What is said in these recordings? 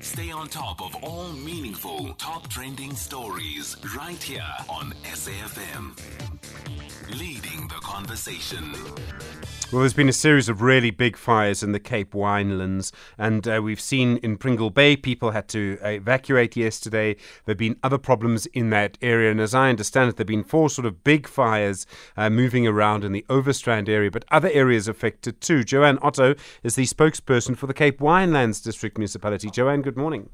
Stay on top of all meaningful, top trending stories right here on SAFM. Leading the conversation. Well, there's been a series of really big fires in the Cape Winelands, and uh, we've seen in Pringle Bay people had to uh, evacuate yesterday. There have been other problems in that area, and as I understand it, there have been four sort of big fires uh, moving around in the Overstrand area, but other areas affected too. Jo-Anne Otto is the spokesperson for the Cape Winelands District Municipality. Jo-Anne, good morning.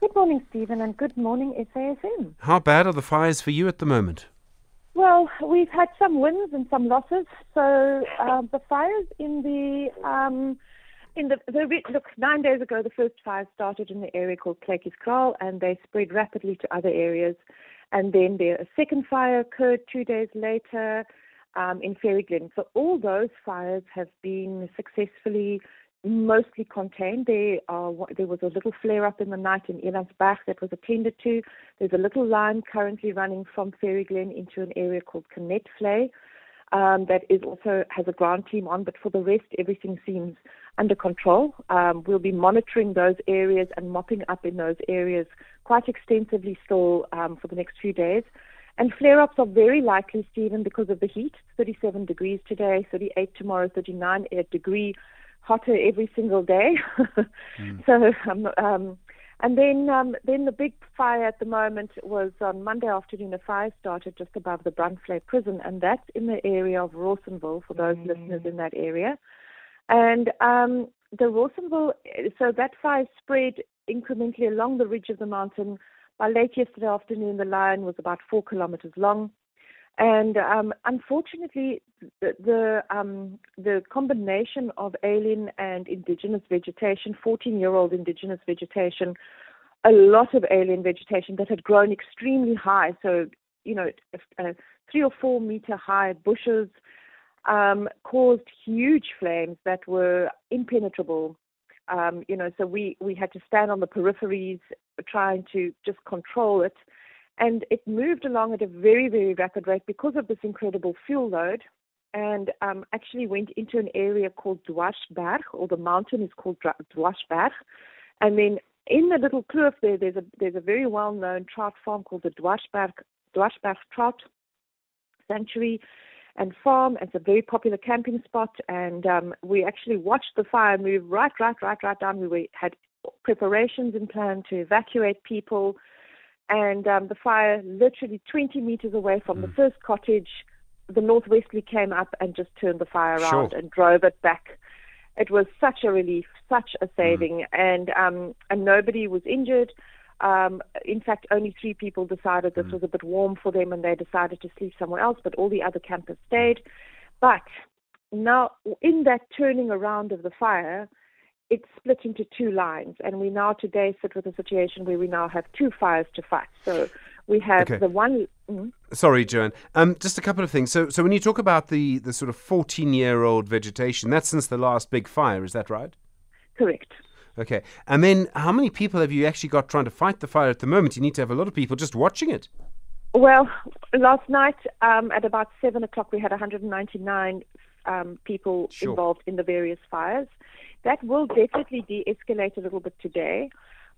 Good morning, Stephen, and good morning, SAFM. How bad are the fires for you at the moment? Well, we've had some wins and some losses. So uh, the fires in the um, in the, the look nine days ago, the first fire started in the area called Klekieskraal, and they spread rapidly to other areas. And then a second fire occurred two days later um, in Fairy Glen. So all those fires have been successfully mostly contained. There, are, there was a little flare up in the night in Elandsbach that was attended to. There's a little line currently running from Fairy Glen into an area called Connectflay um, that is also has a ground team on, but for the rest, everything seems under control. Um, we'll be monitoring those areas and mopping up in those areas quite extensively still um, for the next few days. And flare ups are very likely, Stephen, because of the heat. 37 degrees today, 38 tomorrow, 39 degree hotter every single day. mm. So, um, um, and then um, then the big fire at the moment was on Monday afternoon. A fire started just above the Brandvlei prison, and that's in the area of Rawsonville for those mm. listeners in that area. And um, the Rawsonville, so that fire spread incrementally along the ridge of the mountain. By late yesterday afternoon, the line was about four kilometers long. And um, unfortunately, the the, um, the, combination of alien and indigenous vegetation, 14-year-old indigenous vegetation, a lot of alien vegetation that had grown extremely high, so you know, uh, three or four meter high bushes, um, caused huge flames that were impenetrable. Um, you know, so we we had to stand on the peripheries trying to just control it. And it moved along at a very, very rapid rate because of this incredible fuel load and um, actually went into an area called Dwarsberg, or the mountain is called Dwarsberg. And then in the little kloof there, there's a, there's a very well-known trout farm called the Dwarsberg, Dwarsberg Trout Sanctuary and farm. It's a very popular camping spot, and um, we actually watched the fire move right, right, right, right down. We had preparations in plan to evacuate people and um, the fire literally 20 meters away from mm. the first cottage. The northwesterly came up and just turned the fire around sure. and drove it back. It was such a relief, such a saving, mm. and um, and nobody was injured. Um, in fact, only three people decided this mm. was a bit warm for them, and they decided to sleep somewhere else. But all the other campers stayed. But now, in that turning around of the fire, it's split into two lines, and we now today sit with a situation where we now have two fires to fight. So we have okay. the one. Mm. Sorry, Jo-Anne. Um, just a couple of things. So, so when you talk about the the sort of fourteen year old vegetation, that's since the last big fire. Is that right? Correct. Okay. And then, how many people have you actually got trying to fight the fire at the moment? You need to have a lot of people just watching it. Well, last night um, at about seven o'clock, we had 199 um, people sure. involved in the various fires. That will definitely de escalate a little bit today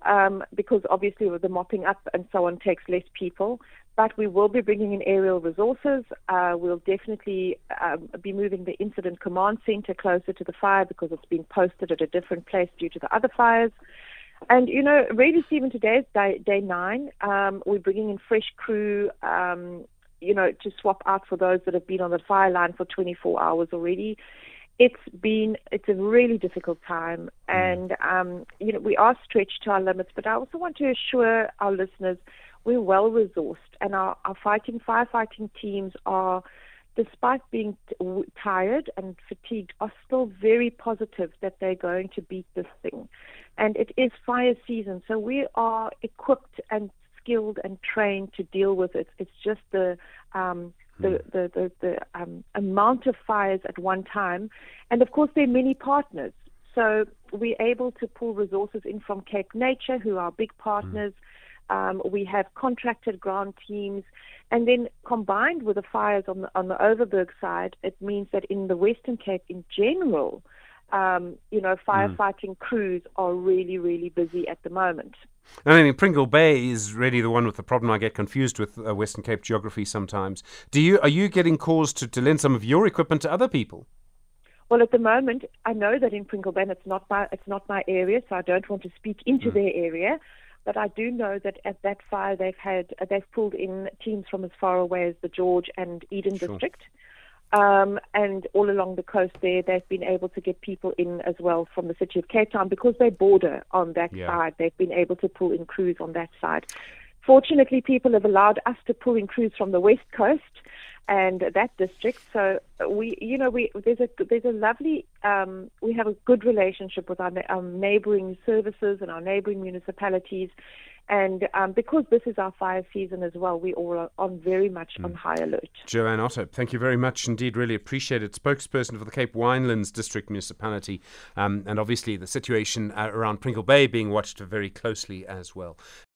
um, because obviously with the mopping up and so on takes less people. But we will be bringing in aerial resources. Uh, we'll definitely um, be moving the incident command center closer to the fire because it's been posted at a different place due to the other fires. And you know, really, Stephen, today is day, day nine. Um, we're bringing in fresh crew, um, you know, to swap out for those that have been on the fire line for 24 hours already it's been it's a really difficult time. Mm. and um, you know we are stretched to our limits but i also want to assure our listeners we're well resourced and our, our fighting firefighting teams are despite being t- tired and fatigued are still very positive that they're going to beat this thing. And it is fire season so we are equipped and skilled and trained to deal with it. It's just the um, the, hmm. the, the, the um, amount of fires at one time. And of course, there are many partners. So we're able to pull resources in from Cape Nature, who are big partners. Um, we have contracted ground teams. And then combined with the fires on the, on the Overberg side, it means that in the Western Cape in general, um, you know, firefighting mm. crews are really, really busy at the moment. I mean, Pringle Bay is really the one with the problem. I get confused with uh, Western Cape geography sometimes. Do you are you getting calls to, to lend some of your equipment to other people? Well, at the moment, I know that in Pringle Bay it's not my it's not my area, so I don't want to speak into mm. their area. But I do know that at that fire they've had uh, they've pulled in teams from as far away as the George and Eden sure. district. Um, and all along the coast there, they've been able to get people in as well from the city of Cape Town because they border on that yeah. side. They've been able to pull in crews on that side. Fortunately, people have allowed us to pull in crews from the west coast and that district. So we, you know, we there's a there's a lovely um, we have a good relationship with our, our neighbouring services and our neighbouring municipalities, and um, because this is our fire season as well, we all are on very much mm. on high alert. Jo-Anne Otto, thank you very much indeed. Really appreciate it. Spokesperson for the Cape Winelands District Municipality, um, and obviously the situation uh, around Pringle Bay being watched very closely as well.